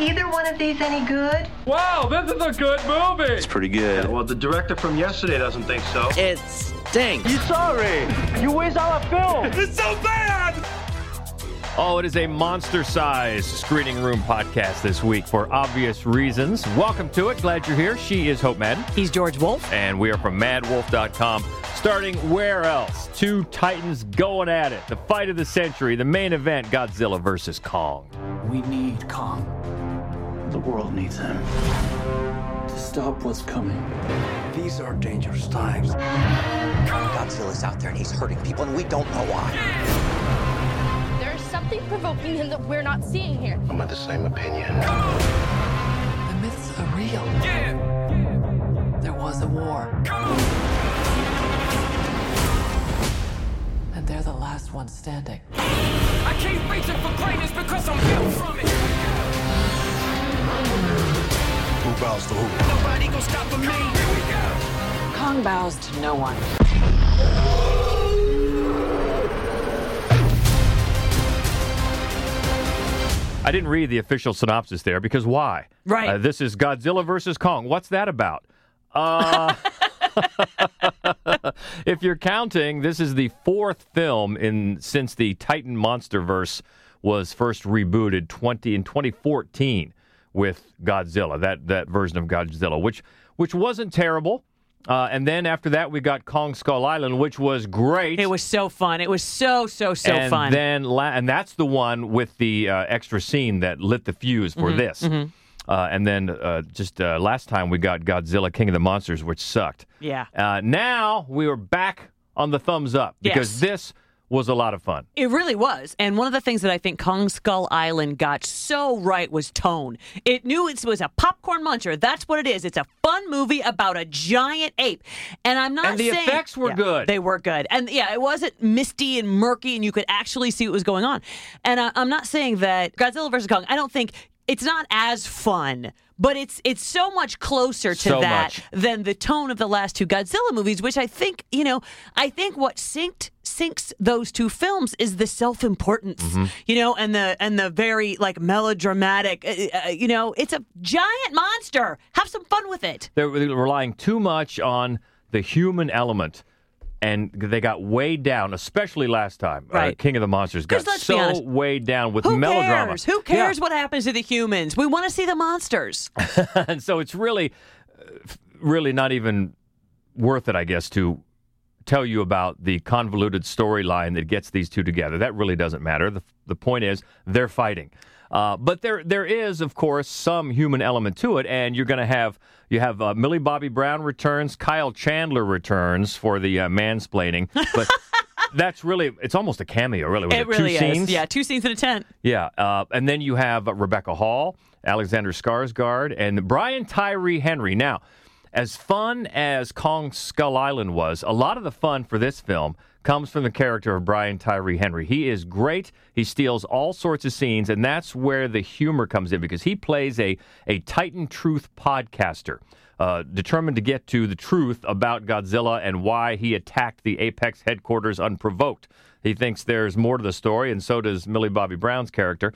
either one of these any good? Wow, this is a good movie. It's pretty good. Well, the director from yesterday doesn't think so. It stinks. You sorry? You waste all our film. It's so bad. Oh, it is a monster size screening room podcast this week for obvious reasons. Welcome to it. Glad you're here. She is Hope Madden. He's George Wolf. And we are from madwolf.com. Starting where else? Two titans going at it. The fight of the century, the main event Godzilla versus Kong. We need Kong. The world needs him. To stop what's coming. These are dangerous times. Godzilla's out there and he's hurting people, and we don't know why. There's something provoking him that we're not seeing here. I'm of the same opinion. The myths are real. Yeah. There was a war. And they're the last ones standing. I keep reaching for greatness because I'm built from it. Who bows to who? Nobody gonna stop me. Here we go. Kong bows to no one. I didn't read the official synopsis there because why? Right. Uh, this is Godzilla versus Kong. What's that about? Uh, if you're counting, this is the fourth film in since the Titan MonsterVerse was first rebooted 20 in 2014 with Godzilla. That that version of Godzilla, which which wasn't terrible. Uh, and then after that, we got Kong Skull Island, which was great. It was so fun. It was so so so and fun. Then, la- and that's the one with the uh, extra scene that lit the fuse for Mm-hmm, this. Uh, and then uh, just uh, last time we got Godzilla King of the Monsters, which sucked. yeah. Uh, now we are back on the thumbs up because Yes. this was a lot of fun. It really was. And one of the things that I think Kong Skull Island got so right was tone. It knew it was a popcorn muncher. That's what it is. It's a fun movie about a giant ape. And I'm not And the saying effects were Yeah, good. They were good. And yeah, it wasn't misty and murky and you could actually see what was going on. And I, I'm not saying that Godzilla vs. Kong, I don't think it's not as fun. But it's it's so much closer to So that much. than the tone of the last two Godzilla movies, which I think, you know, I think what synced sinks those two films is the self-importance, Mm-hmm. you know, and the and the very like melodramatic, uh, uh, you know, it's a giant monster. Have some fun with it. They're relying too much on the human element. And they got way down, especially last time. Uh, King of the Monsters got so way down with Who melodrama. cares? Who Yeah. cares what happens to the humans? We want to see the monsters. and so it's really, uh, really not even worth it, I guess, to tell you about the convoluted storyline that gets these two together. That really doesn't matter. The, the point is they're fighting. Uh, but there, there is, of course, some human element to it, and you're going to have you have uh, Millie Bobby Brown returns, Kyle Chandler returns for the uh, mansplaining, but that's really it's almost a cameo, really. Was it it really two is. scenes? Yeah, two scenes in a tent. Yeah, uh, and then you have uh, Rebecca Hall, Alexander Skarsgård, and Brian Tyree Henry. Now, as fun as Kong Skull Island was, a lot of the fun for this film comes from the character of Brian Tyree Henry. He is great. He steals all sorts of scenes, and that's where the humor comes in because he plays a a Titan Truth podcaster. Uh, determined to get to the truth about Godzilla and why he attacked the Apex headquarters unprovoked. He thinks there's more to the story, and so does Millie Bobby Brown's character.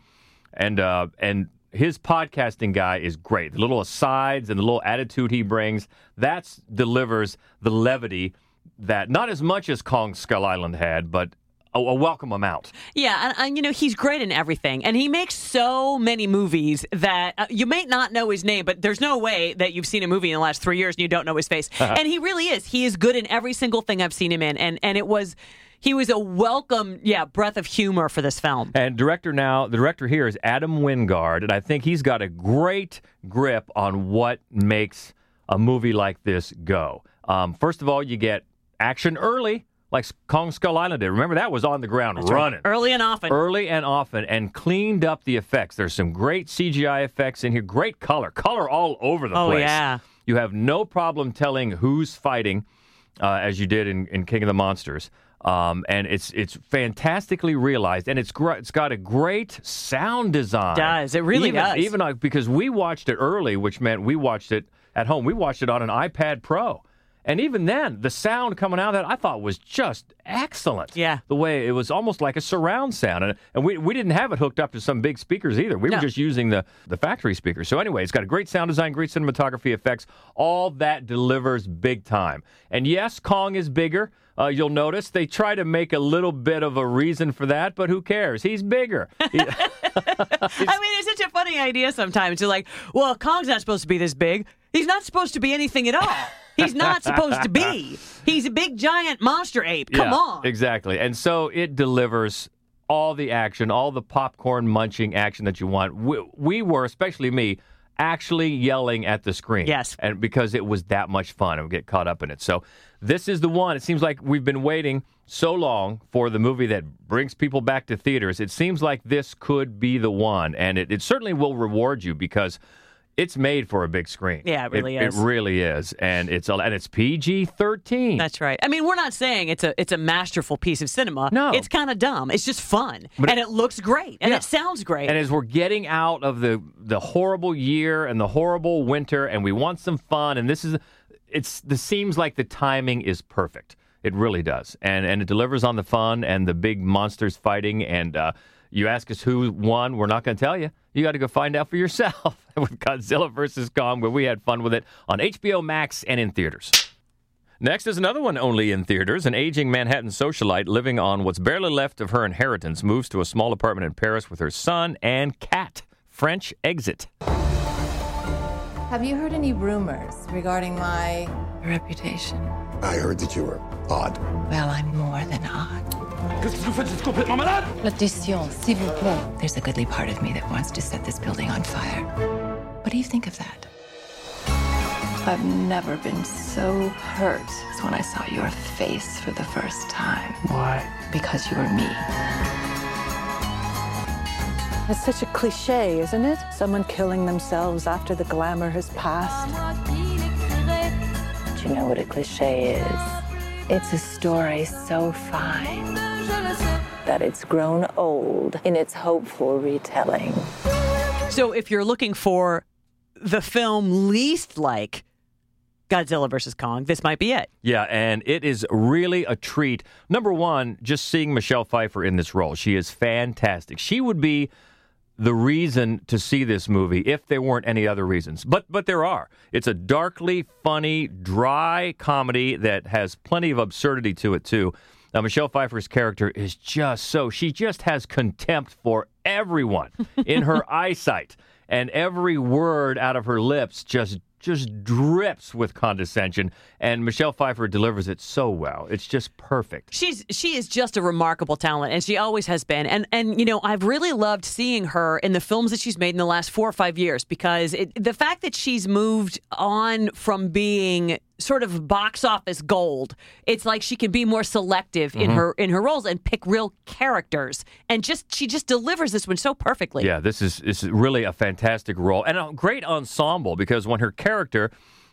And uh, and his podcasting guy is great. The little asides and the little attitude he brings that delivers the levity that not as much as Kong Skull Island had, but a, a welcome amount. Yeah, and, and you know he's great in everything, and he makes so many movies that uh, you may not know his name, but there's no way that you've seen a movie in the last three years and you don't know his face. and he really is. He is good in every single thing I've seen him in, and and it was. He was a welcome, yeah, breath of humor for this film. And director now, the director here is Adam Wingard, and I think he's got a great grip on what makes a movie like this go. Um, first of all, you get action early, like Kong Skull Island did. Remember that was on the ground running. Early and often. early and often and cleaned up the effects. There's some great CGI effects in here, great color, color all over the Oh, place. yeah. You have no problem telling who's fighting, uh, as you did in, in King of the Monsters. Um, and it's it's fantastically realized, and it's gr- it's got a great sound design. Does. It really even, does. Even uh, because we watched it early, which meant we watched it at home. We watched it on an iPad Pro, And even then, the sound coming out of that I thought was just excellent. Yeah. The way it was almost like a surround sound. And, and we, we didn't have it hooked up to some big speakers either. We No. were just using the, the factory speakers. So, anyway, it's got a great sound design, great cinematography effects. All that delivers big time. And yes, Kong is bigger. Uh, you'll notice they try to make a little bit of a reason for that, but who cares? He's bigger. He- I mean, it's such a funny idea sometimes. You're like, well, Kong's not supposed to be this big. He's not supposed to be anything at all. He's not supposed to be. He's a big giant monster ape. Come Yeah, on. Exactly. And so it delivers all the action, all the popcorn munching action that you want. We, we were, especially me, actually yelling at the screen. Yes. And because it was that much fun and we get caught up in it. So this is the one. It seems like we've been waiting so long for the movie that brings people back to theaters. It seems like this could be the one. And it, it certainly will reward you because it's made for a big screen. Yeah, it really it, is. It really is. And it's and it's PG thirteen. That's right. I mean, we're not saying it's a it's a masterful piece of cinema. No. it's kind of dumb. It's just fun, But and it- it, looks great, and Yeah. it sounds great. And as we're getting out of the the horrible year and the horrible winter, and we want some fun, and this is it's this seems like the timing is perfect. It really does, and and it delivers on the fun and the big monsters fighting. And uh, you ask us who won, we're not going to tell you. You got to go find out for yourself with Godzilla vs. Kong, where we had fun with it on HBO Max and in theaters. Next is another one only in theaters. An aging Manhattan socialite living on what's barely left of her inheritance moves to a small apartment in Paris with her son and cat. French exit. Have you heard any rumors regarding my reputation? I heard that you were odd. Well, I'm more than odd. Qu'est-ce que vous faites C'est complètement malade L'addition, s'il vous plaît. There's a goodly part of me that wants to set this building on fire. What do you think of that? I've never been so hurt as when I saw your face for the first time. Why? Because you were me. It's such a cliche, isn't it? Someone killing themselves after the glamour has passed. Do you know what a cliche is? It's a story so fine that it's grown old in its hopeful retelling. so, if you're looking for the film least like Godzilla versus Kong, this might be it. Yeah, and it is really a treat. Number one, just seeing Michelle Pfeiffer in this role. She is fantastic. She would be the reason to see this movie if there weren't any other reasons. But but there are. It's a darkly funny, dry comedy that has plenty of absurdity to it too. Now Michelle Pfeiffer's character is just so she just has contempt for everyone in her eyesight and every word out of her lips just just drips with condescension and Michelle Pfeiffer delivers it so well. It's just perfect. She's she is just a remarkable talent, and she always has been. And and you know, I've really loved seeing her in the films that she's made in the last four or five years because it, the fact that she's moved on from being sort of box office gold, it's like she can be more selective in Mhm. her in her roles and pick real characters, and just she just delivers this one so perfectly. Yeah, this is this is really a fantastic role and a great ensemble because when her character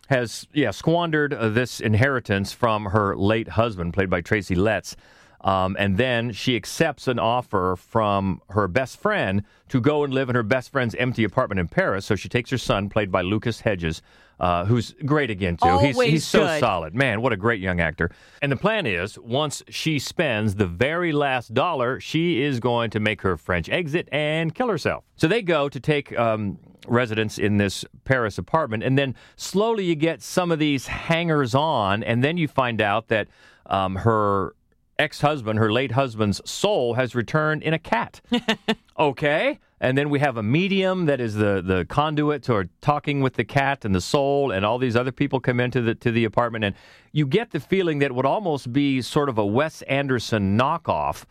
has yeah squandered uh, this inheritance from her late husband, played by Tracy Letts, um, and then she accepts an offer from her best friend to go and live in her best friend's empty apartment in Paris. So she takes her son, played by Lucas Hedges, uh, who's great again too. he's Always he's so good. solid, man. What a great young actor. And the plan is once she spends the very last dollar, she is going to make her French exit and kill herself. So they go to take um, residence in this Paris apartment, and then slowly you get some of these hangers on, and then you find out that um, her ex-husband, her late husband's soul, has returned in a cat. okay. And then we have a medium that is the, the conduit to talking with the cat and the soul, and all these other people come into the to the apartment, and you get the feeling that would almost be sort of a Wes Anderson knockoff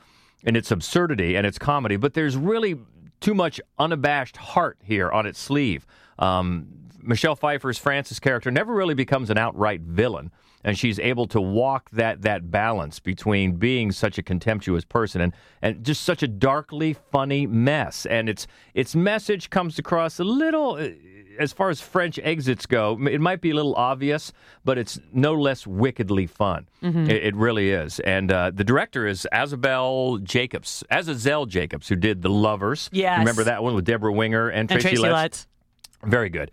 in its absurdity and its comedy, but there's really too much unabashed heart here on its sleeve. Um, Michelle Pfeiffer's Frances character never really becomes an outright villain, and she's able to walk that that balance between being such a contemptuous person and, and just such a darkly funny mess. And its its message comes across a little, uh, as far as French exits go, it might be a little obvious, but it's no less wickedly fun. Mhm. It, it really is. And uh, the director is Azabel Jacobs, Azazel Jacobs, who did The Lovers. Yes. Remember that one with Debra Winger and And Tracy, Tracy Letts? Letts. Very good.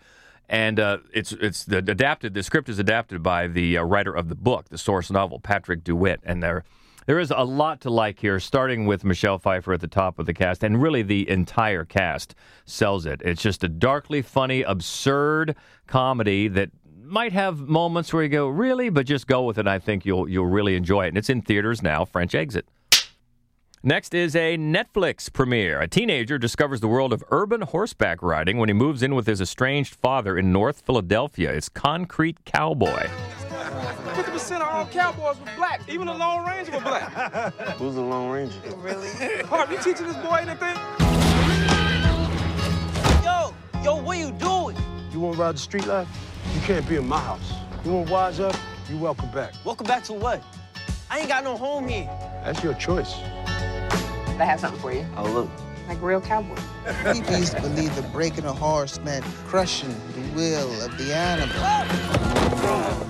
And uh, it's it's the adapted. The script is adapted by the uh, writer of the book, the source novel, Patrick DeWitt, and there there is a lot to like here. Starting with Michelle Pfeiffer at the top of the cast, and really the entire cast sells it. It's just a darkly funny, absurd comedy that might have moments where you go, really, but just go with it. I think you'll you'll really enjoy it, and it's in theaters now. French Exit. Next is a Netflix premiere. A teenager discovers the world of urban horseback riding when he moves in with his estranged father in North Philadelphia. It's Concrete Cowboy. 50% of all cowboys were black. Even the Lone Ranger were black. Who's the Lone Ranger? Really? Harp, you teaching this boy anything? Yo, yo, what you doing? You want to ride the street life? You can't be in my house. You want to wise up? You welcome back. Welcome back to what? I ain't got no home here. That's your choice. I have something for you. Oh, look. Like real cowboy. People used to believe that breaking a horse meant crushing the will of the animal.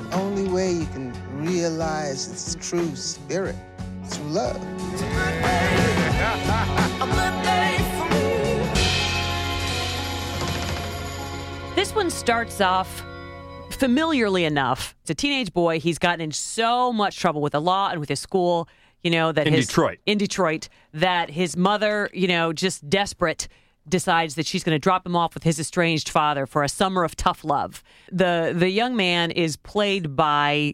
The only way you can realize its true spirit is through love. This one starts off familiarly enough. It's a teenage boy. He's gotten in so much trouble with the law and with his school, you know, that In his Detroit. in Detroit, that his mother, you know, just desperate decides that she's going to drop him off with his estranged father for a summer of tough love. The the young man is played by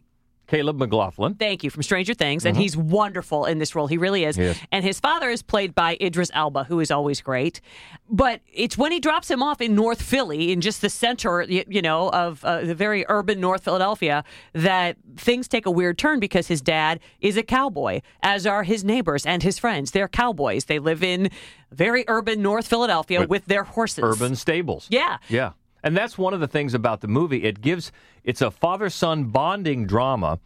Caleb McLaughlin. Thank you from Stranger Things, and he's wonderful in this role. He really is. Yes. And his father is played by Idris Elba, who is always great. But it's when he drops him off in North Philly, in just the center, you know, of uh, the very urban North Philadelphia, that things take a weird turn because his dad is a cowboy, as are his neighbors and his friends. They're cowboys. They live in very urban North Philadelphia But with their horses. Urban stables. Yeah. Yeah. And that's one of the things about the movie. It gives it's a father-son bonding drama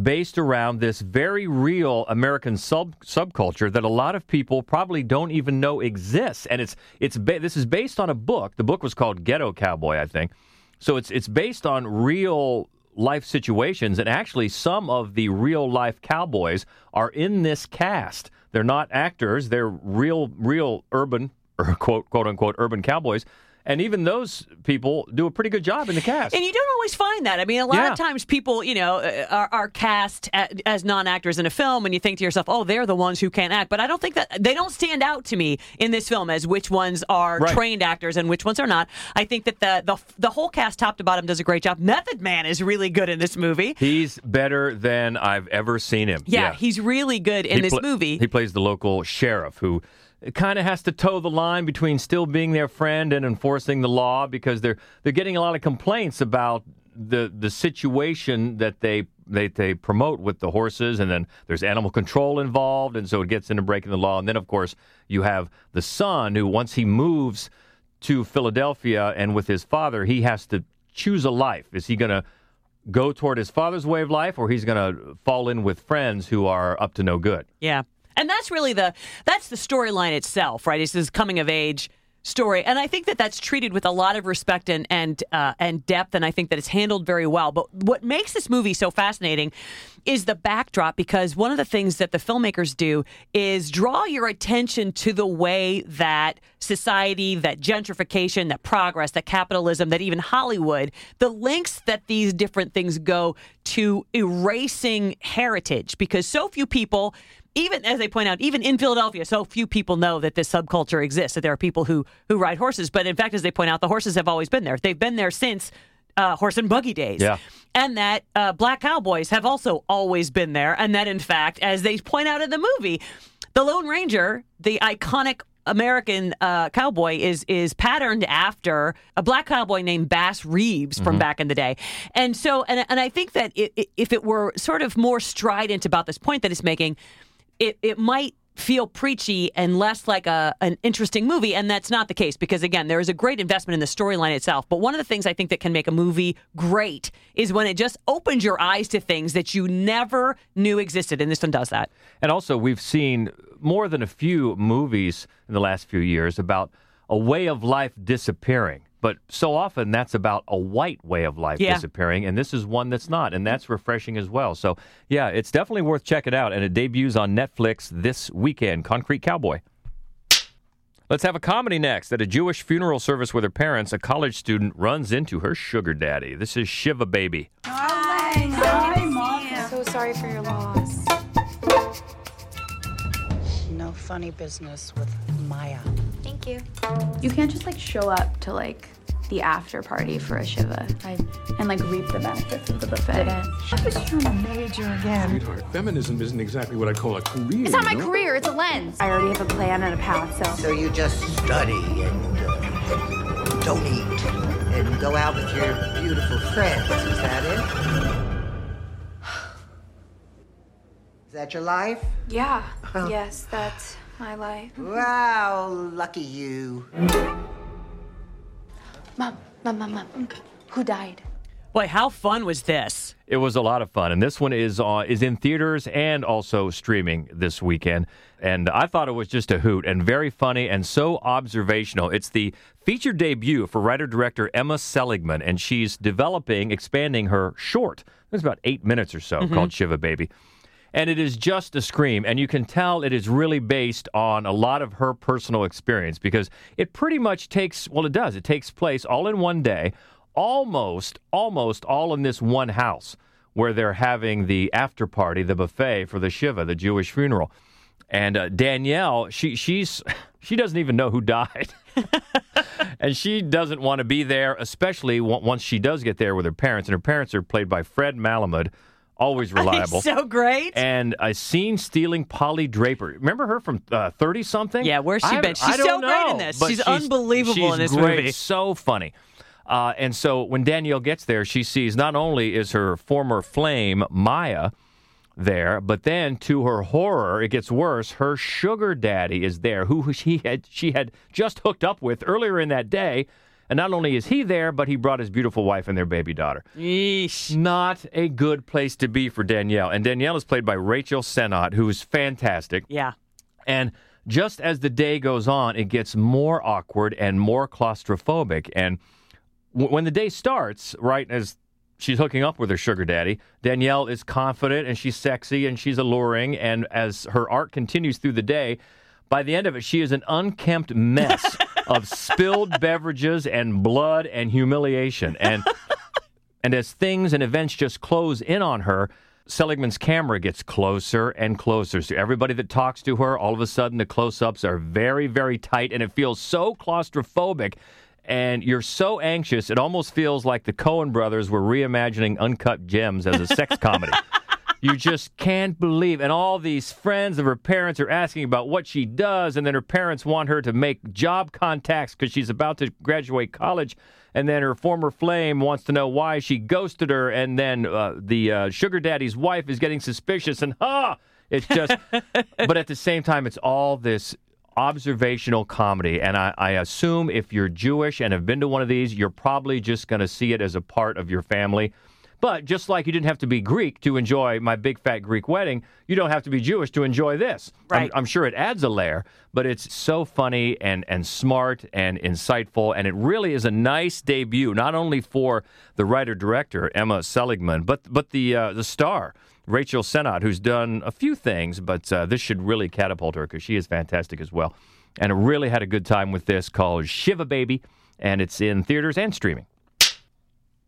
based around this very real American sub subculture that a lot of people probably don't even know exists. And it's it's ba- this is based on a book. The book was called Ghetto Cowboy, I think. So it's it's based on real life situations and actually some of the real life cowboys are in this cast. They're not actors, they're real real urban or quote quote unquote urban cowboys. And even those people do a pretty good job in the cast. And you don't always find that. I mean, a lot Yeah. of times people, you know, uh, are, are cast as non-actors in a film, and you think to yourself, "Oh, they're the ones who can't act." But I don't think that they don't stand out to me in this film as which ones are Right. trained actors and which ones are not. I think that the the the whole cast, top to bottom, does a great job. Method Man is really good in this movie. He's better than I've ever seen him. Yeah, he's really good in He this pla- movie. He plays the local sheriff who kind of has to toe the line between still being their friend and enforcing the law because they're they're getting a lot of complaints about the the situation that they they they promote with the horses and then there's animal control involved and so it gets into breaking the law. And then of course you have the son who once he moves to Philadelphia and with his father he has to choose a life. Is he going to go toward his father's way of life or he's going to fall in with friends who are up to no good? Yeah. And that's really the that's the storyline itself, right? It's this coming of age story, and I think that that's treated with a lot of respect and and uh, and depth, and I think that it's handled very well. But what makes this movie so fascinating is the backdrop, because one of the things that the filmmakers do is draw your attention to the way that society, that gentrification, that progress, that capitalism, that even Hollywood, the links that these different things go to erasing heritage, because so few people even as they point out, even in Philadelphia, so few people know that this subculture exists. That there are people who who ride horses, but in fact, as they point out, the horses have always been there. They've been there since uh, horse and buggy days. Yeah. And that uh, black cowboys have also always been there, and that in fact, as they point out in the movie, the Lone Ranger, the iconic American uh, cowboy is is patterned after a black cowboy named Bass Reeves from Mm-hmm. back in the day, and so and and I think that it, it, if it were sort of more strident about this point that it's making, it it might feel preachy and less like a an interesting movie and that's not the case because again there is a great investment in the storyline itself but one of the things i think that can make a movie great is when it just opens your eyes to things that you never knew existed and this one does that And also, we've seen more than a few movies in the last few years about a way of life disappearing. But so often that's about a white way of life Yeah. disappearing, and this is one that's not, and that's refreshing as well. So, yeah, it's definitely worth checking out, and it debuts on Netflix this weekend. Concrete Cowboy. Let's have a comedy next. At a Jewish funeral service with her parents, a college student runs into her sugar daddy. This is Shiva Baby. Hi, Mom. So sorry for your loss. No funny business with Maya. Thank you. You can't just like show up to like the after party for a shiva I, and like reap the benefits of the buffet. I was trying to major again. Sweetheart, feminism isn't exactly what I call a career. It's not my know? career, it's a lens. I already have a plan and a path, so. So you just study and uh, don't eat and go out with your beautiful friends. Is that it? Is that your life? Yeah, yes, that's my life. Wow, lucky you. Mom, mom, mom, mom. Who died? Boy, how fun was this? It was a lot of fun, and this one is uh, is in theaters and also streaming this weekend. And I thought it was just a hoot and very funny and so observational. It's the feature debut for writer director Emma Seligman, and she's developing, expanding her short. It's about eight minutes or so, Mhm. called Shiva Baby. And it is just a scream. And you can tell it is really based on a lot of her personal experience because it pretty much takes, well, it does. It takes place all in one day, almost, almost all in this one house where they're having the after party, the buffet for the Shiva, the Jewish funeral. And uh, Danielle, she she's she doesn't even know who died, and she doesn't want to be there, especially once she does get there with her parents. And her parents are played by Fred Melamed, always reliable. so great. And a scene stealing Polly Draper. Remember her from Thirty something? Yeah, where's she I been? She's so great in this. but She's unbelievable she's in this great, movie. So funny. Uh, and so when Danielle gets there, she sees not only is her former flame Maya there, but then to her horror, it gets worse. Her sugar daddy is there, who she had she had just hooked up with earlier in that day. And not only is he there, but he brought his beautiful wife and their baby daughter. Yeesh. Not a good place to be for Danielle. And Danielle is played by Rachel Sennott, who is fantastic. Yeah. And just as the day goes on, it gets more awkward and more claustrophobic. And w- when the day starts, right as she's hooking up with her sugar daddy, Danielle is confident and she's sexy and she's alluring. And as her arc continues through the day, by the end of it, she is an unkempt mess of spilled beverages and blood and humiliation. And and as things and events just close in on her, Seligman's camera gets closer and closer. So everybody that talks to her, all of a sudden the close ups are very, very tight and it feels so claustrophobic. And you're so anxious, it almost feels like the Coen brothers were reimagining Uncut Gems as a sex comedy. You just can't believe. And all these friends of her parents are asking about what she does. And then her parents want her to make job contacts because she's about to graduate college. And then her former flame wants to know why she ghosted her. And then uh, the uh, sugar daddy's wife is getting suspicious. And ha! It's just, but at the same time, it's all this observational comedy. And I, I assume if you're Jewish and have been to one of these, you're probably just going to see it as a part of your family. But just like you didn't have to be Greek to enjoy my big fat Greek wedding, you don't have to be Jewish to enjoy this. Right. I'm, I'm sure it adds a layer, but it's so funny and, and smart and insightful. And it really is a nice debut, not only for the writer director, Emma Seligman, but, but the, uh, the star, Rachel Sennott, who's done a few things, but uh, this should really catapult her because she is fantastic as well. And I really had a good time with this called Shiva Baby, and it's in theaters and streaming.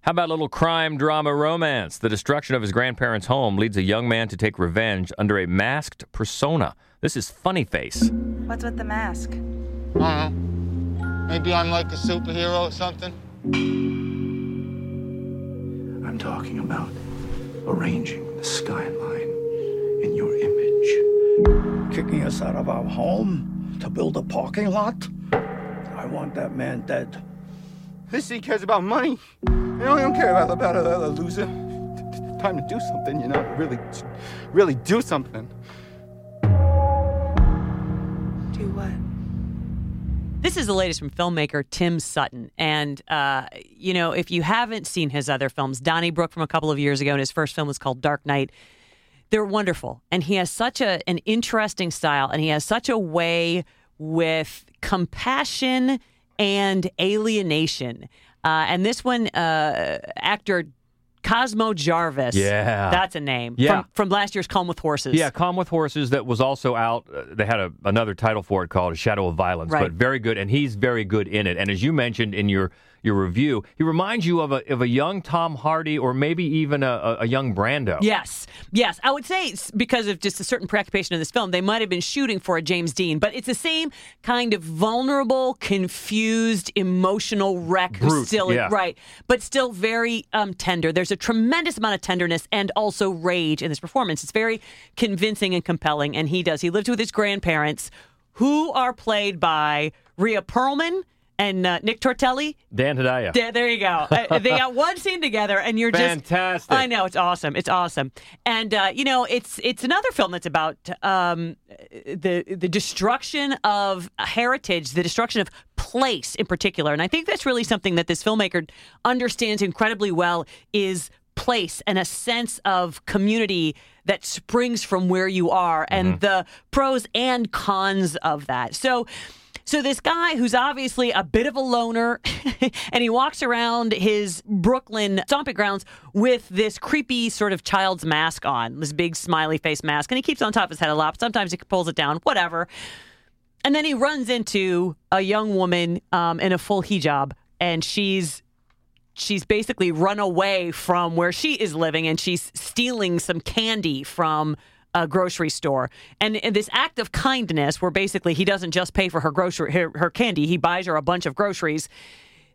How about a little crime drama romance? The destruction of his grandparents' home leads a young man to take revenge under a masked persona. This is Funny Face. What's with the mask? I don't know. Maybe I'm like a superhero or something. I'm talking about arranging the skyline in your image. Kicking us out of our home to build a parking lot? I want that man dead. This he cares about money. You know, he don't care about, about a, a loser. Time to do something, you know, really, really do something. Do what? This is the latest from filmmaker Tim Sutton. And, uh, you know, if you haven't seen his other films, Donnybrook from a couple of years ago, and his first film was called Dark Night, they're wonderful. And he has such a, an interesting style, and he has such a way with compassion and alienation. Uh, and this one, uh, actor Cosmo Jarvis. Yeah. That's a name. Yeah. From, from last year's Calm with Horses. Yeah, Calm with Horses that was also out. Uh, they had a, another title for it called A Shadow of Violence, Right. but very good. And he's very good in it. And as you mentioned in your your review, he reminds you of a of a young Tom Hardy or maybe even a, a, young Brando. Yes, yes. I would say because of just a certain preoccupation in this film, they might have been shooting for a James Dean, but it's the same kind of vulnerable, confused, emotional wreck who's Brute, still yeah. right, but still very um, tender. There's a tremendous amount of tenderness and also rage in this performance. It's very convincing and compelling, and he does. He lived with his grandparents, who are played by Rhea Perlman and uh, Nick Tortelli. Dan Hedaya. Yeah, there you go. Uh, they got one scene together, and you're just Fantastic. I know it's awesome. It's awesome, and uh, you know it's it's another film that's about um, the the destruction of heritage, the destruction of place in particular, and I think that's really something that this filmmaker understands incredibly well is place and a sense of community that springs from where you are and the pros and cons of that. So so this guy who's obviously a bit of a loner and he walks around his Brooklyn stomping grounds with this creepy sort of child's mask on, this big smiley face mask, and he keeps on top of his head a lot. Sometimes he pulls it down, whatever. And then he runs into a young woman um, in a full hijab, and she's she's basically run away from where she is living, and she's stealing some candy from a grocery store. And, and this act of kindness, where basically he doesn't just pay for her grocery her, her candy, he buys her a bunch of groceries.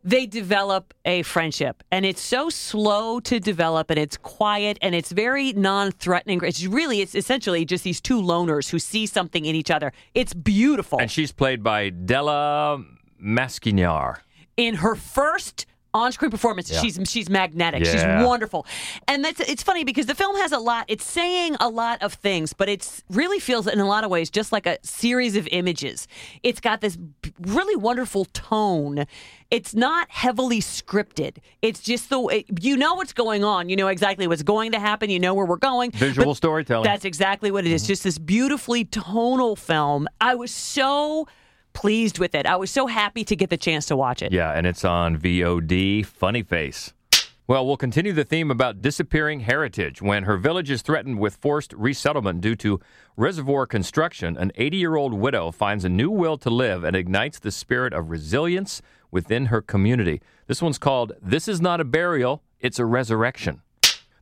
They develop a friendship, and it's so slow to develop, and it's quiet, and it's very non-threatening. It's really, it's essentially just these two loners who see something in each other. It's beautiful. And she's played by Dela Meskienyar. in her first on-screen performance Yeah. she's she's magnetic Yeah. she's wonderful and that's it's funny because the film has a lot it's saying a lot of things but it's really feels in a lot of ways just like a series of images it's got this really wonderful tone it's not heavily scripted it's just the way you know what's going on you know exactly what's going to happen you know where we're going Visual storytelling. that's exactly what it is. Mm-hmm. Just this beautifully tonal film. I was so pleased with it. I was so happy to get the chance to watch it. Yeah, and it's on VOD. Funny face. Well, we'll continue the theme about disappearing heritage. When her village is threatened with forced resettlement due to reservoir construction, an 80 year old widow finds a new will to live and ignites the spirit of resilience within her community. This one's called This Is Not a Burial, It's a Resurrection.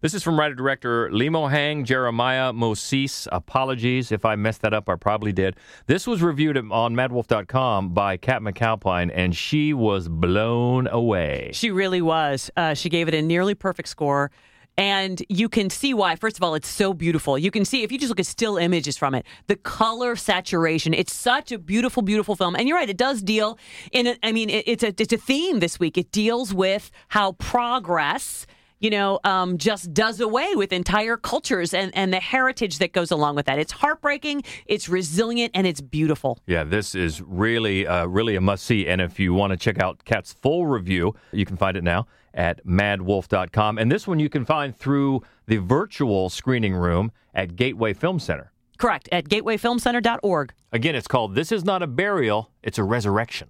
This is from writer director Lemohang, Jeremiah Moses. Apologies if I messed that up. I probably did. This was reviewed on madwolf.com by Kat McAlpine, and she was blown away. She really was. Uh, she gave it a nearly perfect score. And you can see why. First of all, it's so beautiful. You can see if you just look at still images from it, the color saturation. It's such a beautiful, beautiful film. And you're right, it does deal in. A, I mean, it, it's a it's a theme this week. It deals with how progress, you know, um, just does away with entire cultures and and the heritage that goes along with that. It's heartbreaking. It's resilient and it's beautiful. Yeah, this is really, uh, really a must see. And if you want to check out Kat's full review, you can find it now at madwolf.com. And this one you can find through the virtual screening room at Gateway Film Center. Correct at gatewayfilmcenter.org. Again, it's called This Is Not a Burial, It's a Resurrection.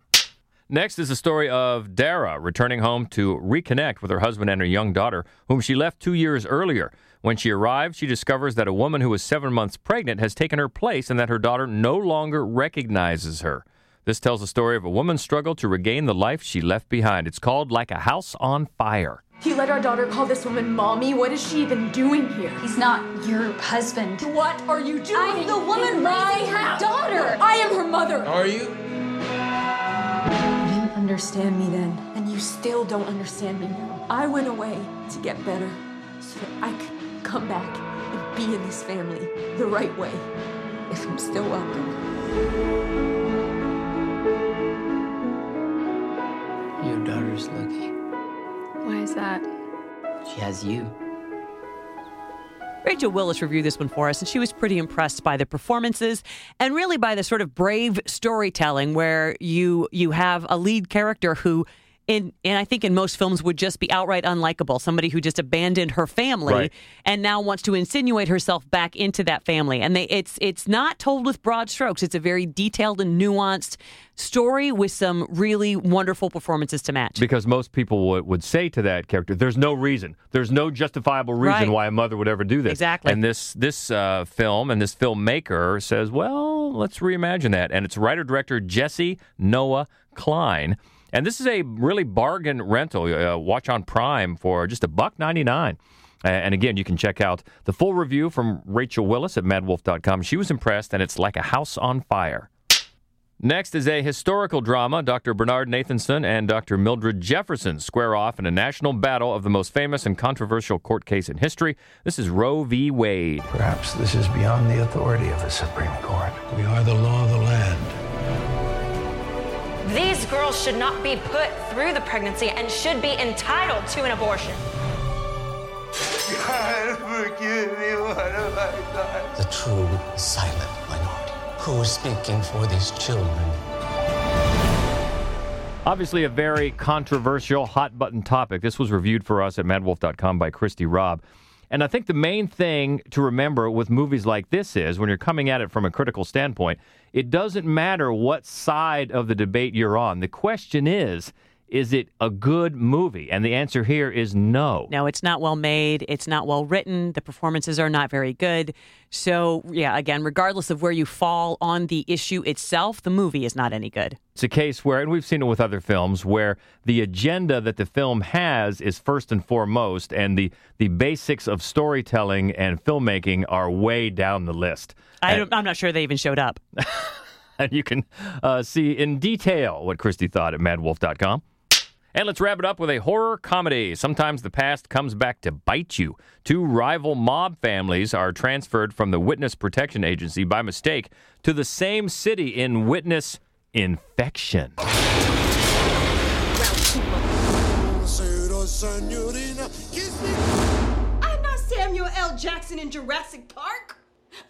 Next is the story of Dara returning home to reconnect with her husband and her young daughter, whom she left two years earlier. When she arrives, she discovers that a woman who is seven months pregnant has taken her place and that her daughter no longer recognizes her. This tells the story of a woman's struggle to regain the life she left behind. It's called Like a House on Fire. He let our daughter call this woman mommy. What is she even doing here? He's not your husband. What are you doing? I'm the woman in my raising her daughter. I am her mother. Are you? You didn't understand me then, and you still don't understand me now. I went away to get better so that I could come back and be in this family the right way. If I'm still welcome. Your daughter's lucky. Why is that? She has you. Rachel Willis reviewed this one for us, and she was pretty impressed by the performances and really by the sort of brave storytelling where you you have a lead character who in and I think in most films would just be outright unlikable. Somebody who just abandoned her family Right. and now wants to insinuate herself back into that family. And they it's it's not told with broad strokes. It's a very detailed and nuanced story with some really wonderful performances to match. Because most people would, would say to that character, "There's no reason. There's no justifiable reason Right. why a mother would ever do this." Exactly. And this this uh, film and this filmmaker says, "Well, let's reimagine that." And it's writer director Jesse Noah Klein. And this is a really bargain rental. Uh, watch on Prime for just a buck ninety nine. And again, you can check out the full review from Rachel Willis at MadWolf.com. She was impressed, and it's like a house on fire. Next is a historical drama. Dr. Bernard Nathanson and Dr. Mildred Jefferson square off in a national battle of the most famous and controversial court case in history. This is Roe v. Wade. Perhaps this is beyond the authority of the Supreme Court. We are the law of the land. These girls should not be put through the pregnancy and should be entitled to an abortion. God, forgive me. What have I done? The true silent minority who is speaking for these children. Obviously, a very controversial, hot button topic. This was reviewed for us at madwolf.com by Christy Robb. And I think the main thing to remember with movies like this is when you're coming at it from a critical standpoint, it doesn't matter what side of the debate you're on. The question is, is it a good movie? And the answer here is no. No, it's not well made. It's not well written. The performances are not very good. So, yeah, again, regardless of where you fall on the issue itself, the movie is not any good. It's a case where, and we've seen it with other films, where the agenda that the film has is first and foremost, and the, the basics of storytelling and filmmaking are way down the list. I And- don't, I'm not sure they even showed up. and you can uh, see in detail what Christy thought at madwolf.com. And let's wrap it up with a horror comedy. Sometimes the past comes back to bite you. Two rival mob families are transferred from the Witness Protection Agency by mistake to the same city in Witness Infection. I'm not Samuel L. Jackson in Jurassic Park.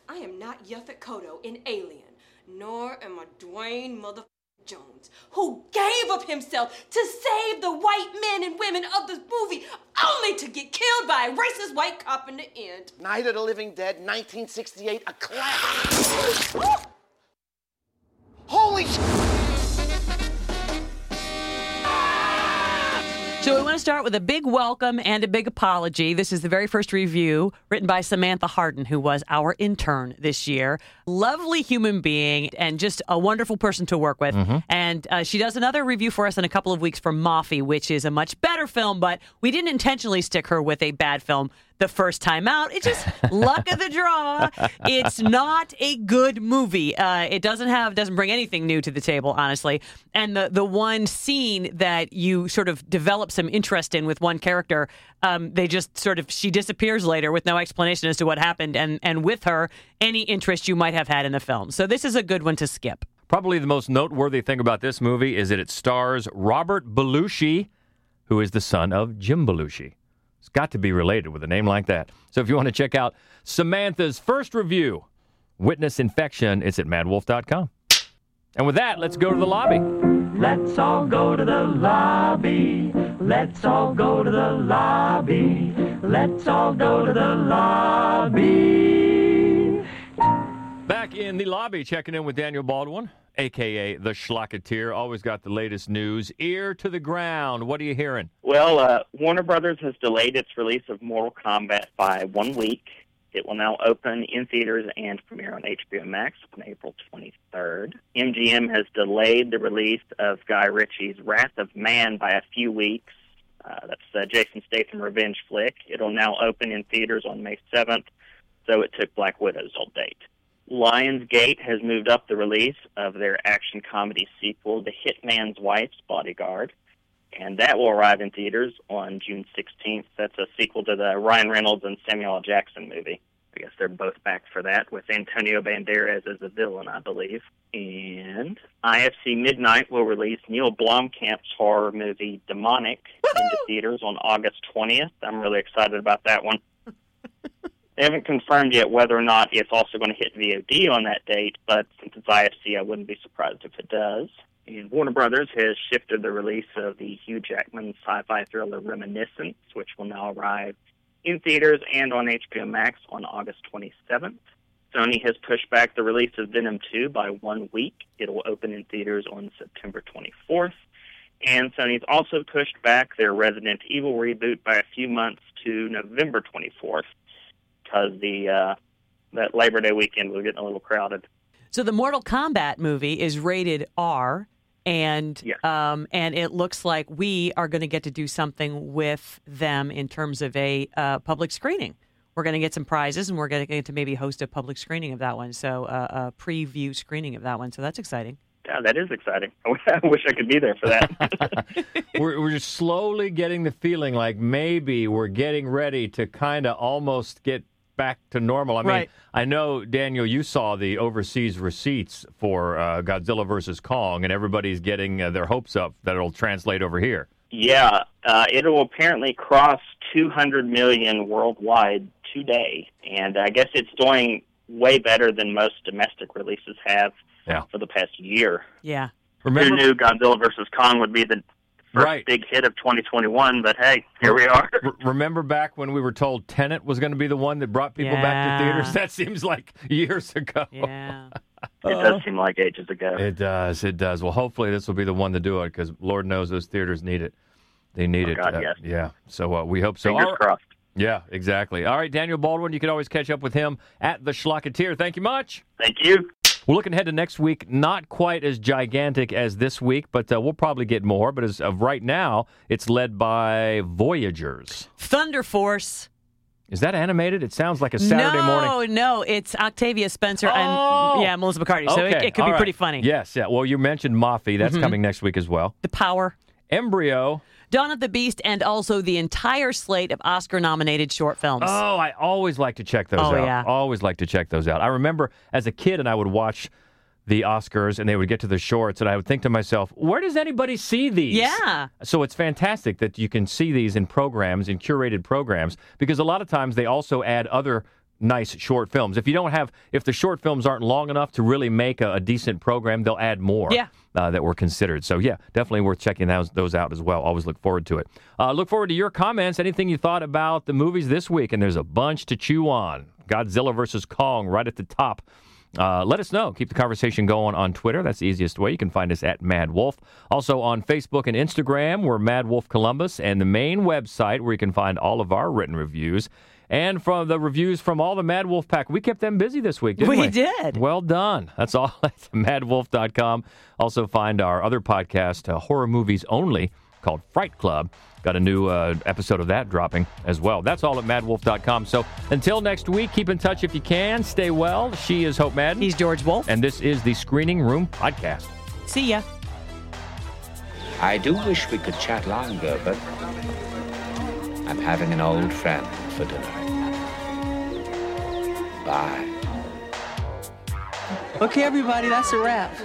I am not Yaphet Kotto in Alien, nor am I Dwayne Mother Jones, who gave up himself to save the white men and women of this movie, only to get killed by a racist white cop in the end. Night of the Living Dead, 1968, a classic. So we want to start with a big welcome and a big apology. This is the very first review written by Samantha Harden, who was our intern this year. Lovely human being and just a wonderful person to work with. Mhm. And uh, she does another review for us in a couple of weeks for Moffie, which is a much better film, but we didn't intentionally stick her with a bad film the first time out. It's just luck of the draw. It's not a good movie. Uh, it doesn't have doesn't bring anything new to the table, honestly. And the the one scene that you sort of develop some interest in with one character, um, they just sort of she disappears later with no explanation as to what happened, and and with her any interest you might have had in the film. So this is a good one to skip. Probably the most noteworthy thing about this movie is that it stars Robert Belushi, who is the son of Jim Belushi. It's got to be related with a name like that. So if you want to check out Samantha's first review, Witness Infection, it's at madwolf.com. And with that, let's go to the lobby. Let's all go to the lobby. Let's all go to the lobby. Let's all go to the lobby. Back in the lobby, checking in with Daniel Baldwin, aka the Schlocketeer. Always got the latest news. Ear to the ground. What are you hearing? Well, uh, Warner Brothers has delayed its release of Mortal Kombat by one week. It will now open in theaters and premiere on HBO Max on April 23rd. MGM has delayed the release of Guy Ritchie's Wrath of Man by a few weeks. Uh, that's uh, Jason Statham revenge flick. It'll now open in theaters on May 7th, so it took Black Widow's old date. Lionsgate has moved up the release of their action comedy sequel, The Hitman's Wife's Bodyguard, and that will arrive in theaters on June 16th. That's a sequel to the Ryan Reynolds and Samuel L. Jackson movie. I guess they're both back for that, with Antonio Banderas as a villain, I believe. And IFC Midnight will release Neil Blomkamp's horror movie Demonic into theaters on August 20th. I'm really excited about that one. They haven't confirmed yet whether or not it's also going to hit VOD on that date, but since it's IFC, I wouldn't be surprised if it does. And Warner Brothers has shifted the release of the Hugh Jackman sci-fi thriller Reminiscence, which will now arrive in theaters and on HBO Max on August 27th. Sony has pushed back the release of Venom 2 by one week. It will open in theaters on September 24th. And Sony's also pushed back their Resident Evil reboot by a few months to November 24th because the uh, that Labor Day weekend was getting a little crowded. So the Mortal Kombat movie is rated R, and um, and it looks like we are going to get to do something with them in terms of a uh, public screening. We're going to get some prizes, and we're going to get to maybe host a public screening of that one. So uh, a preview screening of that one. So that's exciting. Yeah, that is exciting. I wish I could be there for that. we're, we're just slowly getting the feeling like maybe we're getting ready to kind of almost get back to normal. I mean, Right. I know Daniel, you saw the overseas receipts for uh, Godzilla versus Kong, and everybody's getting uh, their hopes up that it'll translate over here. yeah, uh, it will apparently cross 200 million worldwide today, and I guess it's doing way better than most domestic releases have Yeah. for the past year. Yeah. Remember, Who knew Godzilla versus Kong would be the first Right. big hit of 2021? But hey, here we are. Remember back when we were told Tenet was going to be the one that brought people back to theaters? That seems like years ago. Yeah. It does seem like ages ago. It does. It does. Well, hopefully this will be the one to do it because Lord knows those theaters need it. They need Oh, it. God, Uh, yes. Yeah. So uh, we hope so. Fingers All right. crossed. Yeah, exactly. All right, Daniel Baldwin, you can always catch up with him at the Schlocketeer. Thank you much. Thank you. We're looking ahead to next week. Not quite as gigantic as this week, but uh, we'll probably get more. But as of right now, it's led by Voyagers. Thunder Force. Is that animated? It sounds like a Saturday no, morning. no, no, it's Octavia Spencer Oh! and yeah, Melissa McCarthy. So it, Okay, it could all be right. pretty funny. Yes, yeah. Well, you mentioned Moffie. That's Mhm. coming next week as well. The Power. Embryo. Dawn of the Beast, and also the entire slate of Oscar-nominated short films. Oh, I always like to check those Oh, out. yeah. Always like to check those out. I remember as a kid, and I would watch the Oscars, and they would get to the shorts, and I would think to myself, where does anybody see these? Yeah. So it's fantastic that you can see these in programs, in curated programs, because a lot of times they also add other nice short films. If you don't have, if the short films aren't long enough to really make a, a decent program, they'll add more Yeah. uh, that were considered. So yeah, definitely worth checking those, those out as well. Always look forward to it. Uh, look forward to your comments. Anything you thought about the movies this week, and there's a bunch to chew on. Godzilla versus Kong right at the top. Uh, let us know. Keep the conversation going on Twitter. That's the easiest way. You can find us at Mad Wolf. Also on Facebook and Instagram, we're Mad Wolf Columbus, and the main website where you can find all of our written reviews. And from the reviews from all the Mad Wolf pack, we kept them busy this week, didn't we? We did. Well done. That's all at madwolf.com. Also, find our other podcast, uh, Horror Movies Only, called Fright Club. Got a new uh, episode of that dropping as well. That's all at madwolf.com. So until next week, keep in touch if you can. Stay well. She is Hope Madden. He's George Wolf. And this is the Screening Room Podcast. See ya. I do wish we could chat longer, but I'm having an old friend for dinner. Bye. Okay, everybody, that's a wrap.